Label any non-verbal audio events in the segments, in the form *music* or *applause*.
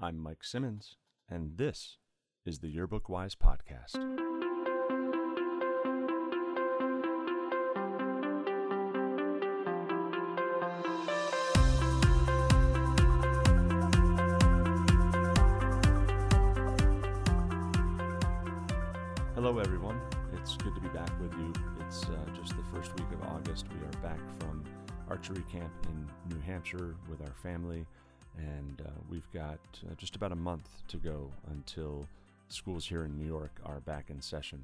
I'm Mike Simmons, and this is the Yearbook Whys Podcast. Hello, everyone. It's good to be back with you. It's uh, just the first week of August. We are back from archery camp in New Hampshire with our family, and uh, we've got uh, just about a month to go until schools here in New York are back in session.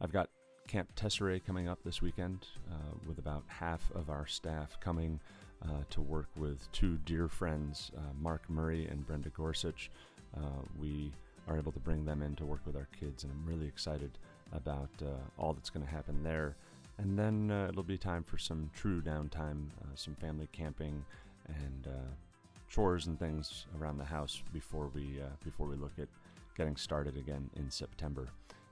I've got Camp Tesserae coming up this weekend uh, with about half of our staff coming uh, to work with two dear friends, uh, Mark Murray and Brenda Gorsuch. Uh, we are able to bring them in to work with our kids, and I'm really excited about all that's going to happen there. And then it'll be time for some true downtime, some family camping, and chores and things around the house before we uh, before we look at getting started again in September.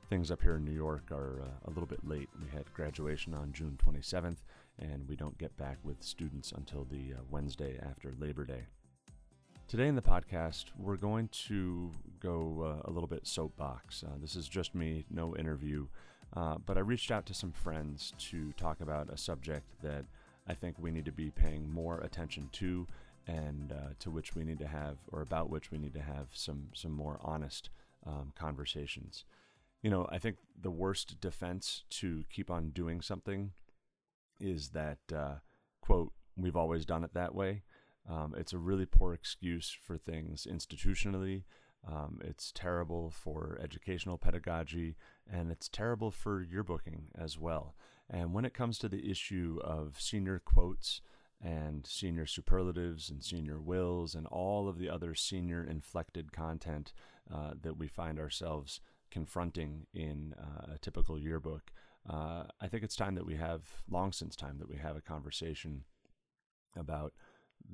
Things up here in New York are uh, a little bit late. We had graduation on June 27th, and we don't get back with students until the Wednesday after Labor Day. Today in the podcast, we're going to go uh, a little bit soapbox. Uh, this is just me, no interview, uh, but I reached out to some friends to talk about a subject that I think we need to be paying more attention to, and uh, to which we need to have, or about which we need to have some some more honest um, conversations. You know, I think the worst defense to keep on doing something is that uh, quote we've always done it that way. Um, it's a really poor excuse for things institutionally. Um, it's terrible for educational pedagogy, and it's terrible for yearbooking as well. And when it comes to the issue of senior quotes and senior superlatives and senior wills and all of the other senior inflected content uh, that we find ourselves confronting in uh, a typical yearbook, uh, I think it's time that we have, long since time, that we have a conversation about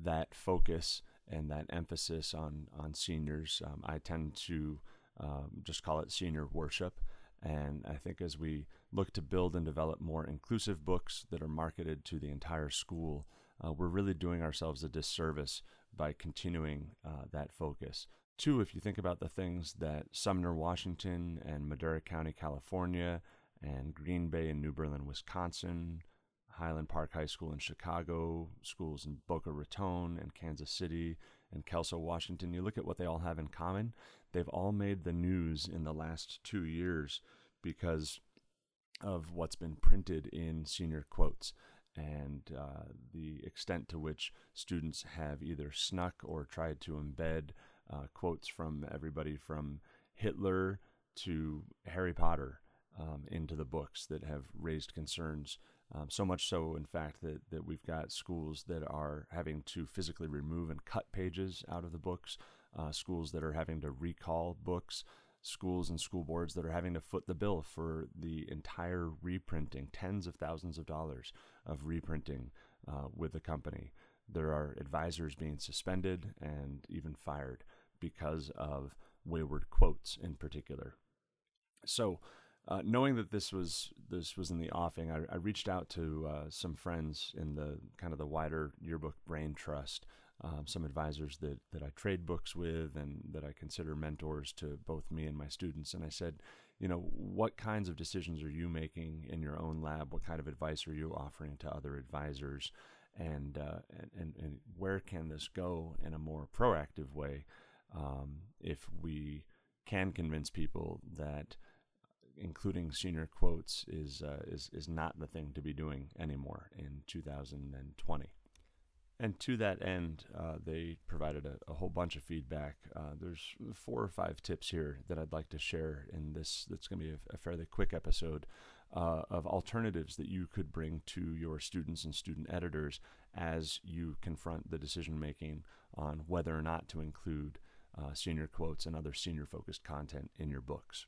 that focus and that emphasis on on seniors. Um, I tend to um, just call it senior worship. And I think as we look to build and develop more inclusive books that are marketed to the entire school, uh, we're really doing ourselves a disservice by continuing uh, that focus. Two, if you think about the things that Sumner, Washington, and Madera County, California, and Green Bay and New Berlin, Wisconsin, Highland Park High School in Chicago, schools in Boca Raton and Kansas City and Kelso, Washington. You look at what they all have in common. They've all made the news in the last two years because of what's been printed in senior quotes and uh, the extent to which students have either snuck or tried to embed uh, quotes from everybody from Hitler to Harry Potter um, into the books that have raised concerns um, so much so, in fact, that, that we've got schools that are having to physically remove and cut pages out of the books, uh, schools that are having to recall books, schools and school boards that are having to foot the bill for the entire reprinting, tens of thousands of dollars of reprinting uh, with the company. There are advisors being suspended and even fired because of wayward quotes in particular. So, uh, knowing that this was this was in the offing, I, I reached out to uh, some friends in the kind of the wider yearbook brain trust, um, some advisors that that I trade books with and that I consider mentors to both me and my students. And I said, you know, what kinds of decisions are you making in your own lab? What kind of advice are you offering to other advisors? And uh, and, and, where can this go in a more proactive way um, if we can convince people that including senior quotes is uh, is is not the thing to be doing anymore in 2020. And to that end, uh, they provided a, a, whole bunch of feedback. Uh, there's four or five tips here that I'd like to share in this. That's going to be a, a, fairly quick episode uh, of alternatives that you could bring to your students and student editors as you confront the decision making on whether or not to include uh, senior quotes and other senior focused content in your books.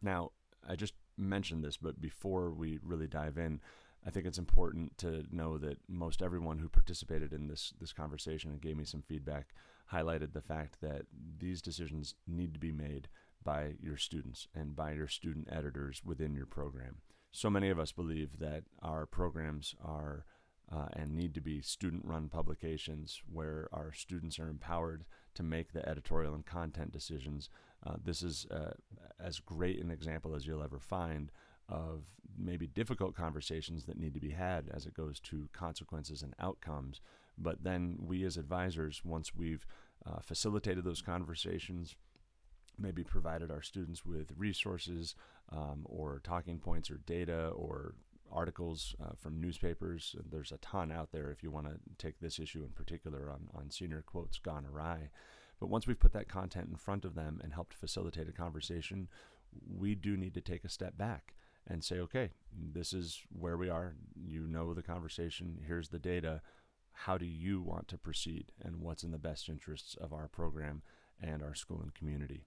Now, I just mentioned this, but before we really dive in, I think it's important to know that most everyone who participated in this this conversation and gave me some feedback highlighted the fact that these decisions need to be made by your students and by your student editors within your program. So many of us believe that our programs are uh, and need to be student run publications where our students are empowered to make the editorial and content decisions. Uh, this is uh, as great an example as you'll ever find of maybe difficult conversations that need to be had as it goes to consequences and outcomes. But then we as advisors, once we've uh, facilitated those conversations, maybe provided our students with resources um, or talking points or data or articles uh, from newspapers. There's a ton out there if you want to take this issue in particular on, on senior quotes gone awry. But once we've put that content in front of them and helped facilitate a conversation, we do need to take a step back and say, okay, this is where we are. You know the conversation. Here's the data. How do you want to proceed? And what's in the best interests of our program and our school and community?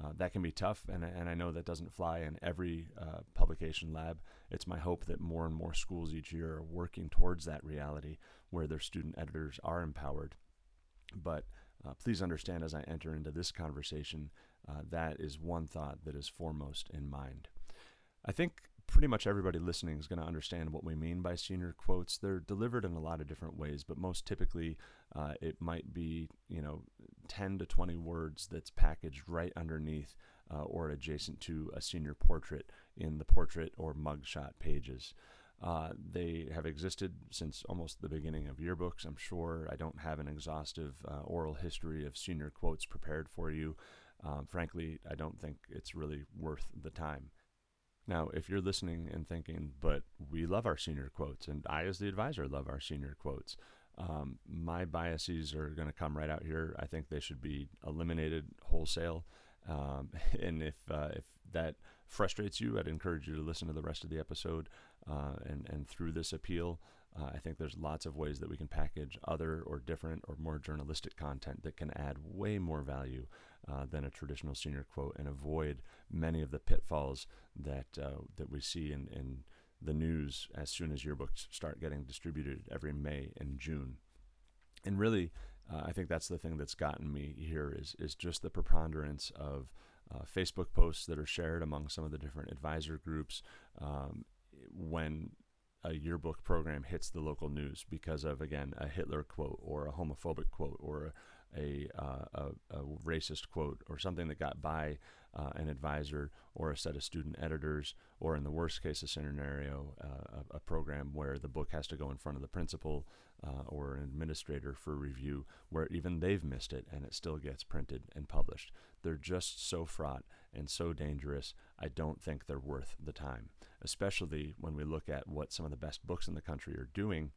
Uh, that can be tough, and, and I know that doesn't fly in every uh, publication lab. It's my hope that more and more schools each year are working towards that reality where their student editors are empowered. But uh, please understand as I enter into this conversation, uh, that is one thought that is foremost in mind. I think pretty much everybody listening is going to understand what we mean by senior quotes. They're delivered in a lot of different ways, but most typically uh, it might be, you know, 10 to 20 words that's packaged right underneath uh, or adjacent to a senior portrait in the portrait or mugshot pages. Uh, they have existed since almost the beginning of yearbooks. I'm sure I don't have an exhaustive uh, oral history of senior quotes prepared for you. Um, frankly, I don't think it's really worth the time. Now, if you're listening and thinking, but we love our senior quotes, and I, as the advisor, love our senior quotes, um, my biases are going to come right out here. I think they should be eliminated wholesale. Um, *laughs* and if uh, if that frustrates you, I'd encourage you to listen to the rest of the episode. Uh, and and through this appeal, uh, I think there's lots of ways that we can package other or different or more journalistic content that can add way more value uh, than a traditional senior quote and avoid many of the pitfalls that uh, that we see in, in the news as soon as yearbooks start getting distributed every May and June. And really, uh, I think that's the thing that's gotten me here is is just the preponderance of uh, Facebook posts that are shared among some of the different advisor groups um, when a yearbook program hits the local news because of again a Hitler quote or a homophobic quote or a, uh, a, a, racist quote or something that got by uh, an advisor or a set of student editors, or in the worst case scenario, uh, a, a, program where the book has to go in front of the principal uh, or an administrator for review, where even they've missed it and it still gets printed and published. They're just so fraught and so dangerous. I don't think they're worth the time, especially when we look at what some of the best books in the country are doing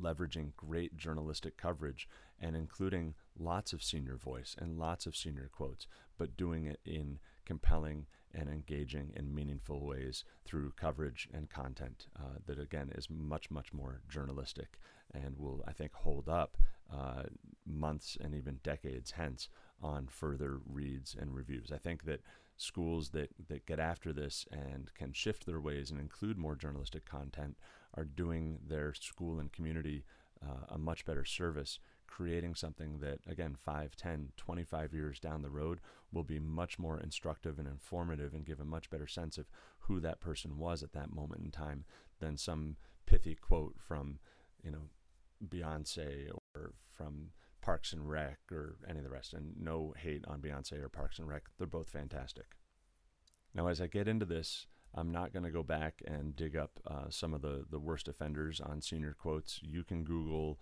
leveraging great journalistic coverage and including lots of senior voice and lots of senior quotes, but doing it in compelling and engaging and meaningful ways through coverage and content uh, that, again, is much, much more journalistic and will, I think, hold up uh, months and even decades hence on further reads and reviews. I think that schools that, that get after this and can shift their ways and include more journalistic content are doing their school and community uh, a much better service. Creating something that again 5 10 25 years down the road will be much more instructive and informative and give a much better sense of who that person was at that moment in time than some pithy quote from you know Beyonce or from Parks and Rec or any of the rest and no hate on Beyonce or Parks and Rec they're both fantastic now as I get into this I'm not going to go back and dig up uh, some of the, the worst offenders on senior quotes. You can Google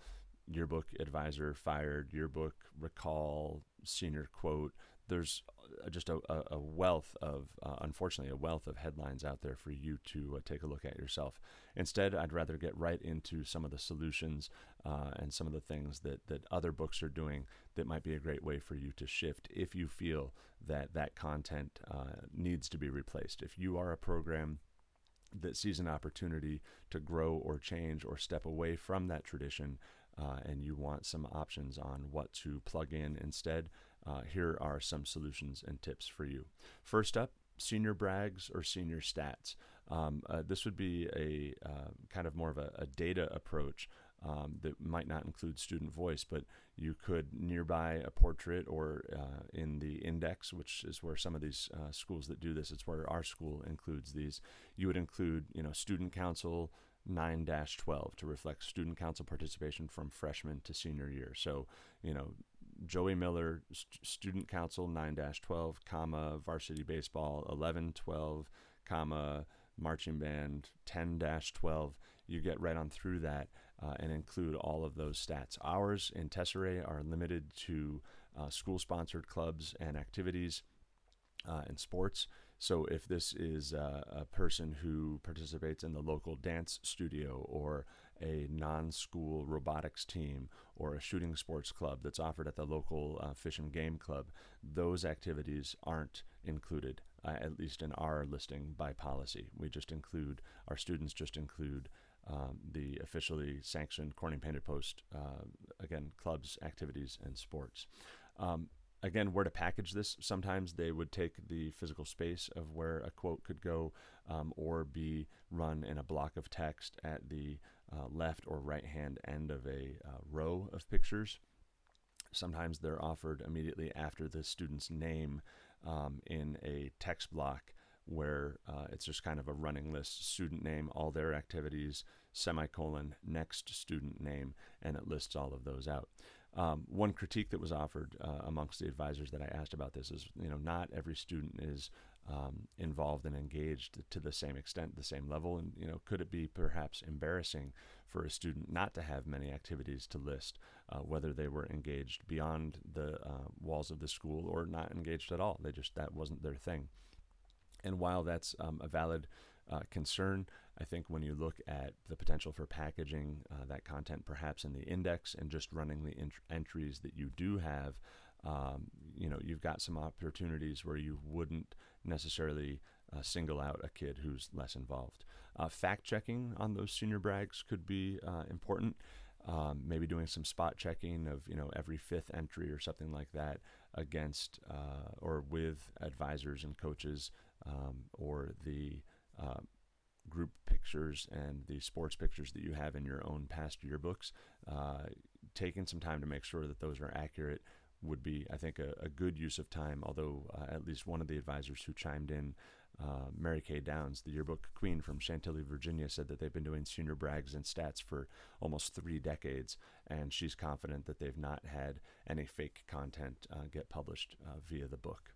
yearbook advisor fired, yearbook recall, senior quote. There's just a, a wealth of, uh, unfortunately, a wealth of headlines out there for you to uh, take a look at yourself. Instead, I'd rather get right into some of the solutions uh, and some of the things that, that other books are doing that might be a great way for you to shift if you feel that that content uh, needs to be replaced. If you are a program that sees an opportunity to grow or change or step away from that tradition, uh, and you want some options on what to plug in instead, uh, here are some solutions and tips for you. First up, senior brags or senior stats. Um, uh, this would be a uh, kind of more of a, a data approach um, that might not include student voice, but you could nearby a portrait or uh, in the index, which is where some of these uh, schools that do this, it's where our school includes these. You would include, you know, student council, 9 12 to reflect student council participation from freshman to senior year. So, you know, Joey Miller, st- Student Council 9 12, comma, Varsity Baseball 11 12, comma, Marching Band 10 12. You get right on through that uh, and include all of those stats. Ours in Tesserae are limited to uh, school sponsored clubs and activities uh, and sports. So if this is uh, a person who participates in the local dance studio or a non-school robotics team or a shooting sports club that's offered at the local uh, fish and game club, those activities aren't included, uh, at least in our listing by policy. We just include our students just include um, the officially sanctioned Corning Painted Post, uh, again, clubs, activities, and sports. Um, again, where to package this. Sometimes they would take the physical space of where a quote could go um, or be run in a block of text at the uh, left or right hand end of a uh, row of pictures. Sometimes they're offered immediately after the student's name um, in a text block where uh, it's just kind of a running list student name, all their activities, semicolon, next student name, and it lists all of those out. Um, one critique that was offered uh, amongst the advisors that I asked about this is, you know, not every student is um, involved and engaged to the same extent, the same level, and you know, could it be perhaps embarrassing for a student not to have many activities to list, uh, whether they were engaged beyond the uh, walls of the school or not engaged at all? They just that wasn't their thing. And while that's um, a valid uh, concern. I think when you look at the potential for packaging uh, that content perhaps in the index and just running the ent- entries that you do have, um, you know, you've got some opportunities where you wouldn't necessarily uh, single out a kid who's less involved. Uh, fact checking on those senior brags could be uh, important. Um, maybe doing some spot checking of you know every fifth entry or something like that against uh, or with advisors and coaches um, or the uh, group pictures and the sports pictures that you have in your own past yearbooks, uh, taking some time to make sure that those are accurate would be, I think, a, a good use of time. Although, uh, at least one of the advisors who chimed in, uh, Mary Kay Downes, the yearbook queen from Chantilly, Virginia, said that they've been doing senior brags and stats for almost three decades, and she's confident that they've not had any fake content uh, get published uh, via the book.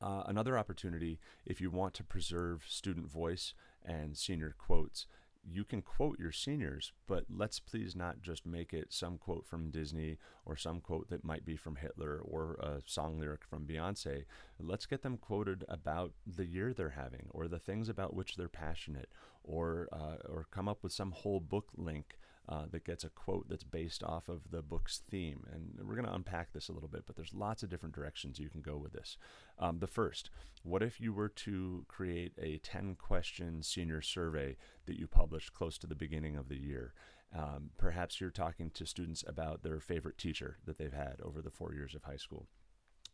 Uh, another opportunity, if you want to preserve student voice and senior quotes, you can quote your seniors, but let's please not just make it some quote from Disney or some quote that might be from Hitler or a song lyric from Beyonce. Let's get them quoted about the year they're having or the things about which they're passionate or, uh, or come up with some whole book link uh, that gets a quote that's based off of the book's theme. And we're going to unpack this a little bit, but there's lots of different directions you can go with this. Um, the first, what if you were to create a 10 question senior survey that you published close to the beginning of the year? Um, perhaps you're talking to students about their favorite teacher that they've had over the four years of high school.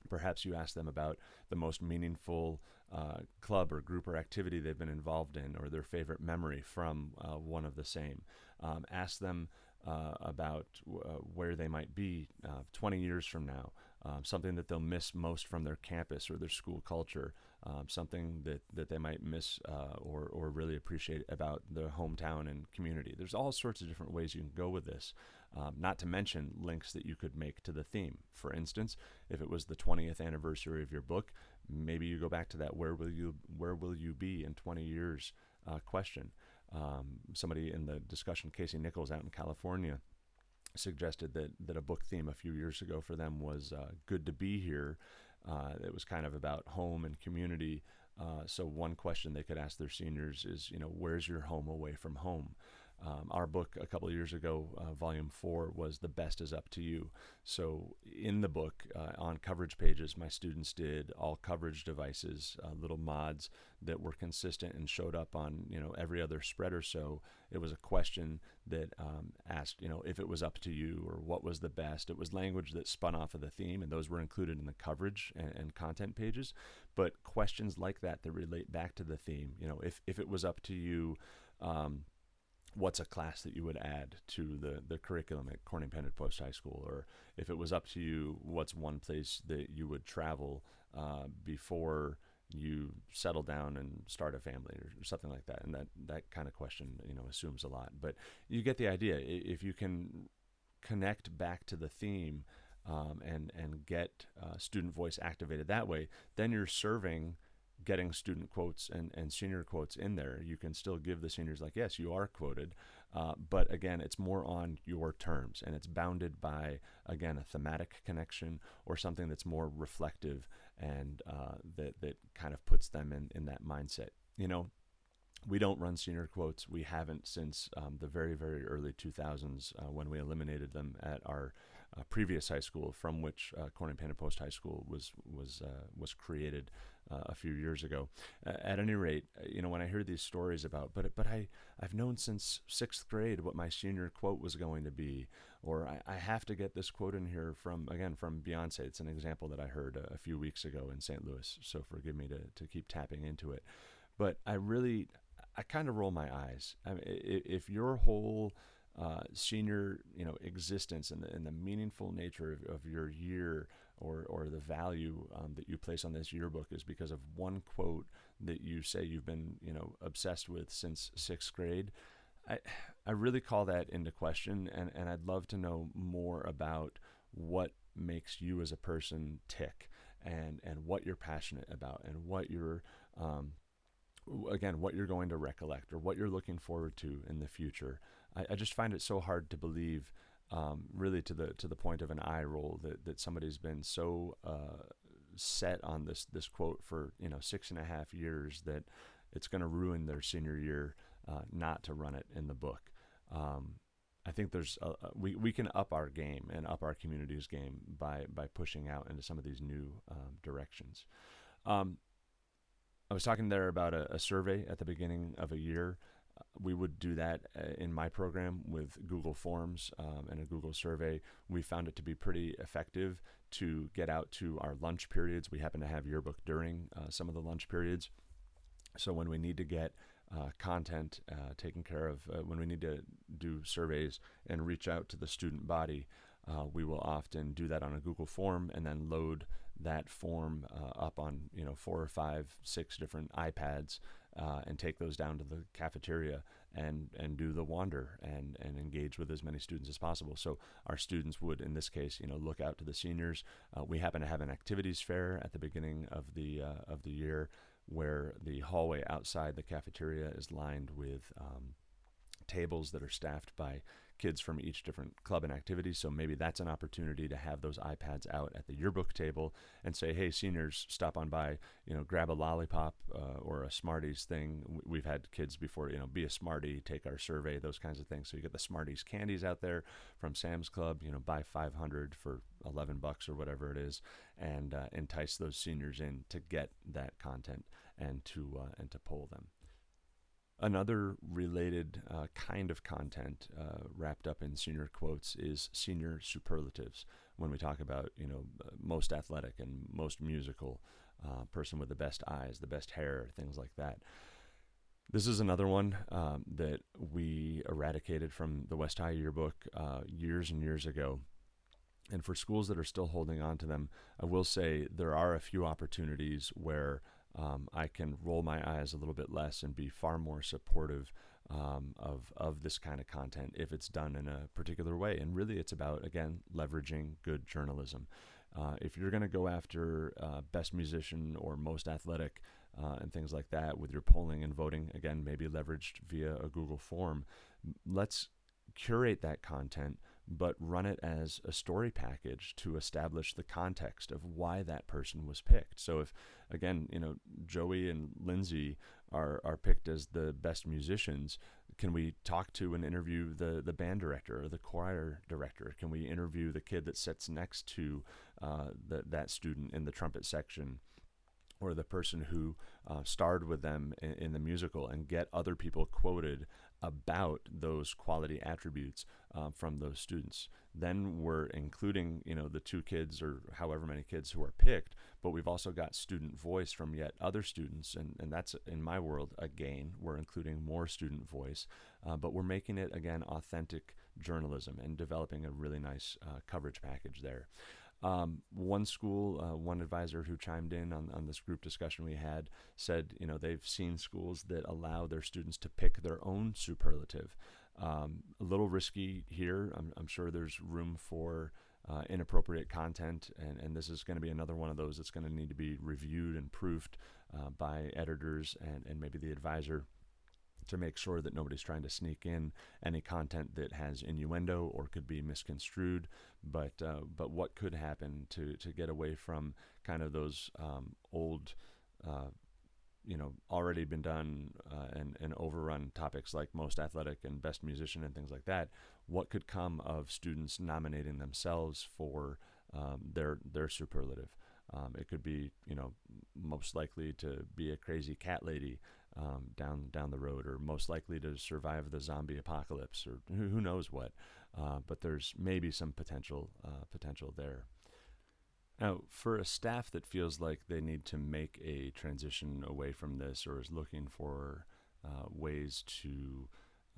Perhaps you ask them about the most meaningful uh, club or group or activity they've been involved in or their favorite memory from uh, one of the same. Um, ask them uh, about uh, where they might be uh, 20 years from now, um, something that they'll miss most from their campus or their school culture, um, something that, that they might miss uh, or, or really appreciate about their hometown and community. There's all sorts of different ways you can go with this, um, not to mention links that you could make to the theme. For instance, if it was the 20th anniversary of your book, maybe you go back to that where will you where will you be in 20 years uh, question um, somebody in the discussion, Casey Nichols out in California, suggested that that a book theme a few years ago for them was uh, "Good to Be Here." Uh, it was kind of about home and community. Uh, so one question they could ask their seniors is, you know, where's your home away from home? Um, our book a couple of years ago, uh, volume four, was The Best Is Up to You. So, in the book, uh, on coverage pages, my students did all coverage devices, uh, little mods that were consistent and showed up on you know every other spread or so. It was a question that um, asked you know if it was up to you or what was the best. It was language that spun off of the theme, and those were included in the coverage and, and content pages. But questions like that that relate back to the theme, you know, if if it was up to you. Um, what's a class that you would add to the, the curriculum at Corning Painted Post High School? Or if it was up to you, what's one place that you would travel uh, before you settle down and start a family or, or, something like that? And that, that kind of question, you know, assumes a lot. But you get the idea. If you can connect back to the theme, um, and and get uh, student voice activated that way, then you're serving getting student quotes and, and senior quotes in there. You can still give the seniors like, yes, you are quoted, uh, but again, it's more on your terms and it's bounded by, again, a thematic connection or something that's more reflective and uh, that, that kind of puts them in, in that mindset. You know, we don't run senior quotes. We haven't since um, the very, very early 2000s uh, when we eliminated them at our uh, previous high school, from which uh, Corning Post High School was was uh, was created uh, a few years ago. at any rate, uh, you know when I hear these stories about, but but I I've known since sixth grade what my senior quote was going to be, or I, I have to get this quote in here from again from Beyonce. It's an example that I heard a, a few weeks ago in St. Louis. So forgive me to to keep tapping into it, but I really I kind of roll my eyes. I mean, if your whole uh, senior, you know, existence and the, and the meaningful nature of, of your year or, or the value um, that you place on this yearbook is because of one quote that you say you've been, you know, obsessed with since sixth grade. I, I really call that into question, and, and I'd love to know more about what makes you as a person tick and, and what you're passionate about and what you're um, again what you're going to recollect or what you're looking forward to in the future. I, I just find it so hard to believe, um, really to the to the point of an eye roll that that somebody's been so uh, set on this this quote for you know six and a half years that it's going to ruin their senior year uh, not to run it in the book. Um, I think there's a, we we can up our game and up our community's game by by pushing out into some of these new um, directions. Um, I was talking there about a, a, survey at the beginning of a year. We would do that uh, in my program with Google Forms um, and a Google survey. We found it to be pretty effective to get out to our lunch periods. We happen to have yearbook during uh, some of the lunch periods. So when we need to get uh, content uh, taken care of, uh, when we need to do surveys and reach out to the student body, uh, we will often do that on a Google form and then load that form up on you know four or five, six different iPads uh, and take those down to the cafeteria and and do the wander and and engage with as many students as possible. So our students would, in this case, you know, look out to the seniors. Uh, we happen to have an activities fair at the beginning of the uh, of the year where the hallway outside the cafeteria is lined with um, tables that are staffed by kids from each different club and activity. So maybe that's an opportunity to have those iPads out at the yearbook table and say, hey, seniors, stop on by, you know, grab a lollipop uh, or a Smarties thing. We've had kids before, you know, be a Smartie, take our survey, those kinds of things. So you get the Smarties candies out there from Sam's Club, you know, buy 500 for 11 bucks or whatever it is and uh, entice those seniors in to get that content and to uh, and to pull them. Another related uh, kind of content uh, wrapped up in senior quotes is senior superlatives. When we talk about, you know, uh, most athletic and most musical, uh, person with the best eyes, the best hair, things like that. This is another one um, that we eradicated from the West High yearbook uh, years and years ago. And for schools that are still holding on to them, I will say there are a few opportunities where um, I can roll my eyes a little bit less and be far more supportive um, of of this kind of content if it's done in a particular way. And really, it's about again leveraging good journalism. Uh, if you're going to go after uh, best musician or most athletic uh, and things like that with your polling and voting, again, maybe leveraged via a Google form, let's curate that content but run it as a story package to establish the context of why that person was picked. So if again, you know, Joey and Lindsay are are picked as the best musicians, can we talk to and interview the the band director or the choir director? Can we interview the kid that sits next to uh, the, that student in the trumpet section? or the person who uh, starred with them in, in, the musical and get other people quoted about those quality attributes uh, from those students. Then we're including, you know, the two kids or however many kids who are picked, but we've also got student voice from yet other students, and, and that's in my world a gain. We're including more student voice, uh, but we're making it again authentic journalism and developing a really nice uh, coverage package there. Um, one school, uh, one advisor who chimed in on, on this group discussion we had said, you know, they've seen schools that allow their students to pick their own superlative. Um, a little risky here. I'm, I'm, sure there's room for uh, inappropriate content, and, and this is going to be another one of those that's going to need to be reviewed and proofed uh, by editors and, and maybe the advisor to make sure that nobody's trying to sneak in any content that has innuendo or could be misconstrued. But uh, but what could happen to to get away from kind of those um, old uh, you know already been done uh, and and overrun topics like most athletic and best musician and things like that what could come of students nominating themselves for um, their their superlative? Um, it could be you know most likely to be a crazy cat lady um, down down the road or most likely to survive the zombie apocalypse or who, knows what. Uh, but there's maybe some potential uh, potential there. Now, for a staff that feels like they need to make a transition away from this or is looking for uh, ways to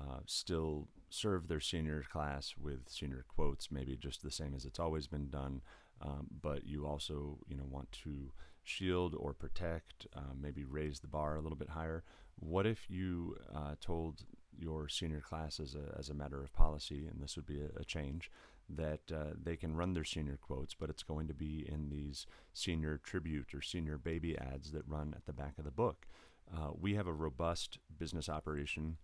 uh, still serve their senior class with senior quotes, maybe just the same as it's always been done, um, but you also you know want to shield or protect, uh, maybe raise the bar a little bit higher. What if you uh, told your senior class as a, as a matter of policy, and this would be a, a change, that uh, they can run their senior quotes, but it's going to be in these senior tribute or senior baby ads that run at the back of the book. Uh, we have a robust business operation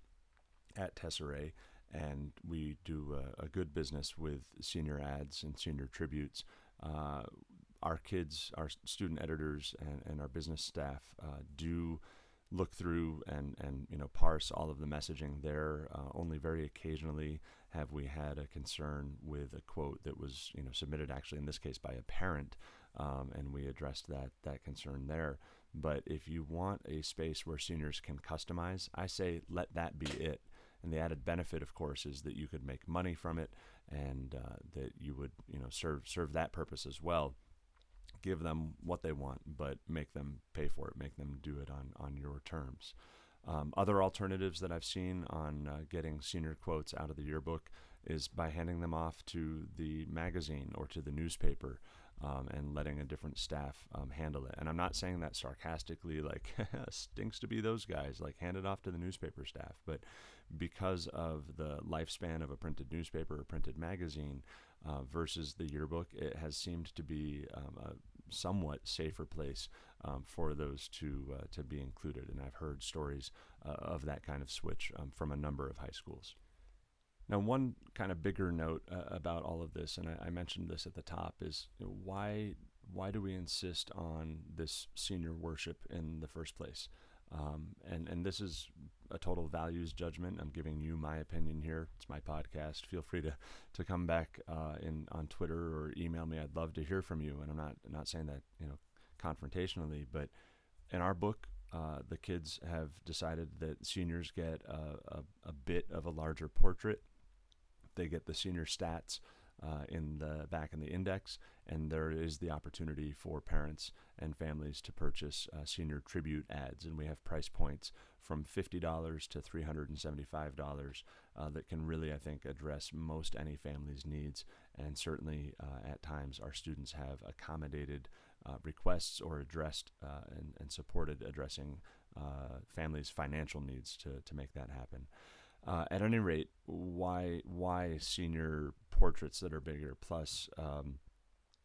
at Tesserae, and we do a, a, good business with senior ads and senior tributes. Uh, our kids, our student editors, and, and our business staff uh, do look through and and you know parse all of the messaging there. Uh, only very occasionally have we had a concern with a quote that was you know submitted actually in this case by a parent, um, and we addressed that that concern there. But if you want a space where seniors can customize, I say let that be it. And the added benefit, of course, is that you could make money from it, and uh, that you would you know serve serve that purpose as well give them what they want, but make them pay for it, make them do it on, on your terms. Um, other alternatives that I've seen on uh, getting senior quotes out of the yearbook is by handing them off to the magazine or to the newspaper um, and letting a different staff um, handle it. And I'm not saying that sarcastically, like, *laughs* stinks to be those guys, like, hand it off to the newspaper staff. But because of the lifespan of a printed newspaper or printed magazine, uh, versus the yearbook, it has seemed to be um, a somewhat safer place um, for those to uh, to be included. And I've heard stories uh, of that kind of switch um, from a number of high schools. Now, one kind of bigger note uh, about all of this, and I, I, mentioned this at the top, is why why do we insist on this senior worship in the first place? Um, and and this is a total values judgment. I'm giving you my opinion here. It's my podcast. Feel free to to come back uh, in on Twitter or email me. I'd love to hear from you. And I'm not not saying that you know confrontationally, but in our book, uh, the kids have decided that seniors get a, a, a, bit of a larger portrait. They get the senior stats uh, in the back in the index, and there is the opportunity for parents and families to purchase uh, senior tribute ads, and we have price points from $50 to $375 uh, that can really, I think, address most any family's needs, and certainly uh, at times our students have accommodated uh, requests or addressed uh, and, and, supported addressing families' financial needs to, to make that happen. Uh, at any rate, why why senior portraits that are bigger? Plus, um,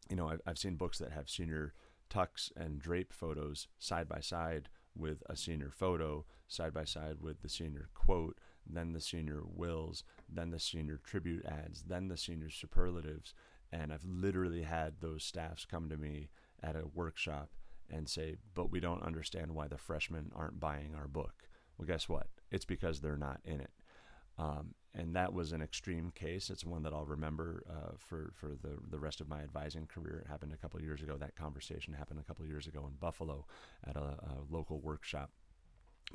you know, I've, I've seen books that have senior tux and drape photos side by side with a senior photo, side by side with the senior quote, then the senior wills, then the senior tribute ads, then the senior superlatives. And I've literally had those staffs come to me at a workshop and say, but we don't understand why the freshmen aren't buying our book. Well, guess what? It's because they're not in it. Um, and that was an extreme case. It's one that I'll remember uh, for for the the rest of my advising career. It happened a couple years ago. That conversation happened a couple years ago in Buffalo at a, a, local workshop.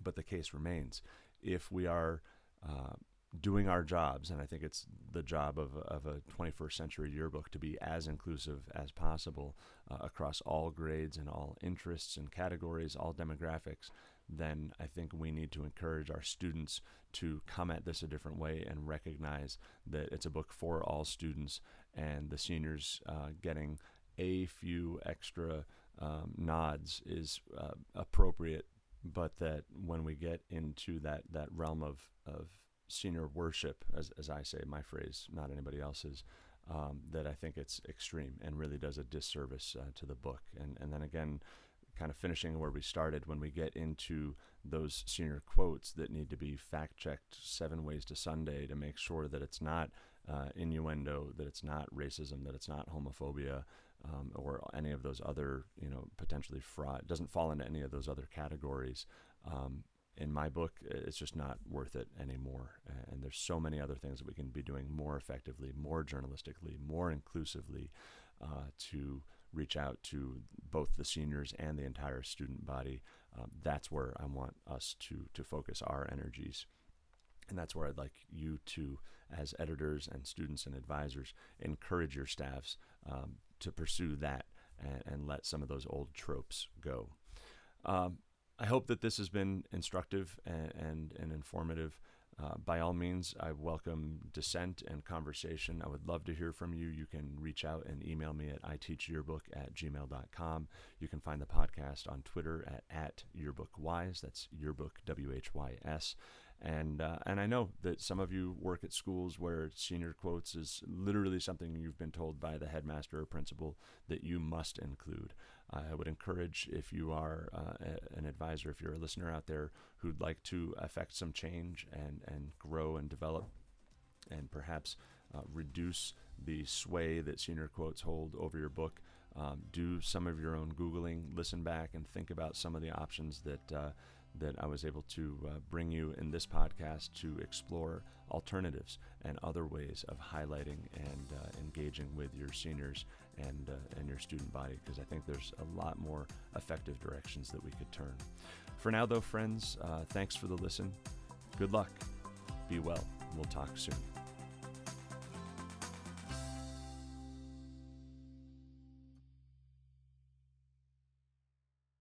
But the case remains. If we are uh, doing our jobs, and I think it's the job of, of a 21st century yearbook to be as inclusive as possible uh, across all grades and all interests and categories, all demographics, then I think we need to encourage our students to come at this a different way and recognize that it's a book for all students and the seniors uh, getting a few extra um, nods is uh, appropriate, but that when we get into that, that realm of, of senior worship, as, as I say, my phrase, not anybody else's, um, that I think it's extreme and really does a disservice uh, to the book. And and then again, kind of finishing where we started when we get into those senior quotes that need to be fact checked seven ways to Sunday to make sure that it's not uh, innuendo, that it's not racism, that it's not homophobia. Um, or any of those other, you know, potentially fraud. Doesn't fall into any of those other categories. Um, in my book, it's just not worth it anymore. And there's so many other things that we can be doing more effectively, more journalistically, more inclusively uh, to reach out to both the seniors and the entire student body. Um, that's where I want us to to focus our energies. And that's where I'd like you to, as editors and students and advisors, encourage your staffs um, to pursue that and, and, let some of those old tropes go. Um, I hope that this has been instructive and, and, and informative. Uh, by all means, I welcome dissent and conversation. I would love to hear from you. You can reach out and email me at iteachyearbook at gmail.com. You can find the podcast on Twitter at, at yearbookwhys. That's yearbook, W H Y S. And uh, and I know that some of you work at schools where senior quotes is literally something you've been told by the headmaster or principal that you must include. I would encourage if you are uh, an advisor, if you're a listener out there who'd like to affect some change and and grow and develop, and perhaps uh, reduce the sway that senior quotes hold over your book. Um, do some of your own googling, listen back, and think about some of the options that uh, that I was able to uh, bring you in this podcast to explore alternatives and other ways of highlighting and uh, engaging with your seniors and, uh, and your student body because I think there's a lot more effective directions that we could turn. For now, though, friends, uh, thanks for the listen. Good luck. Be well. We'll talk soon.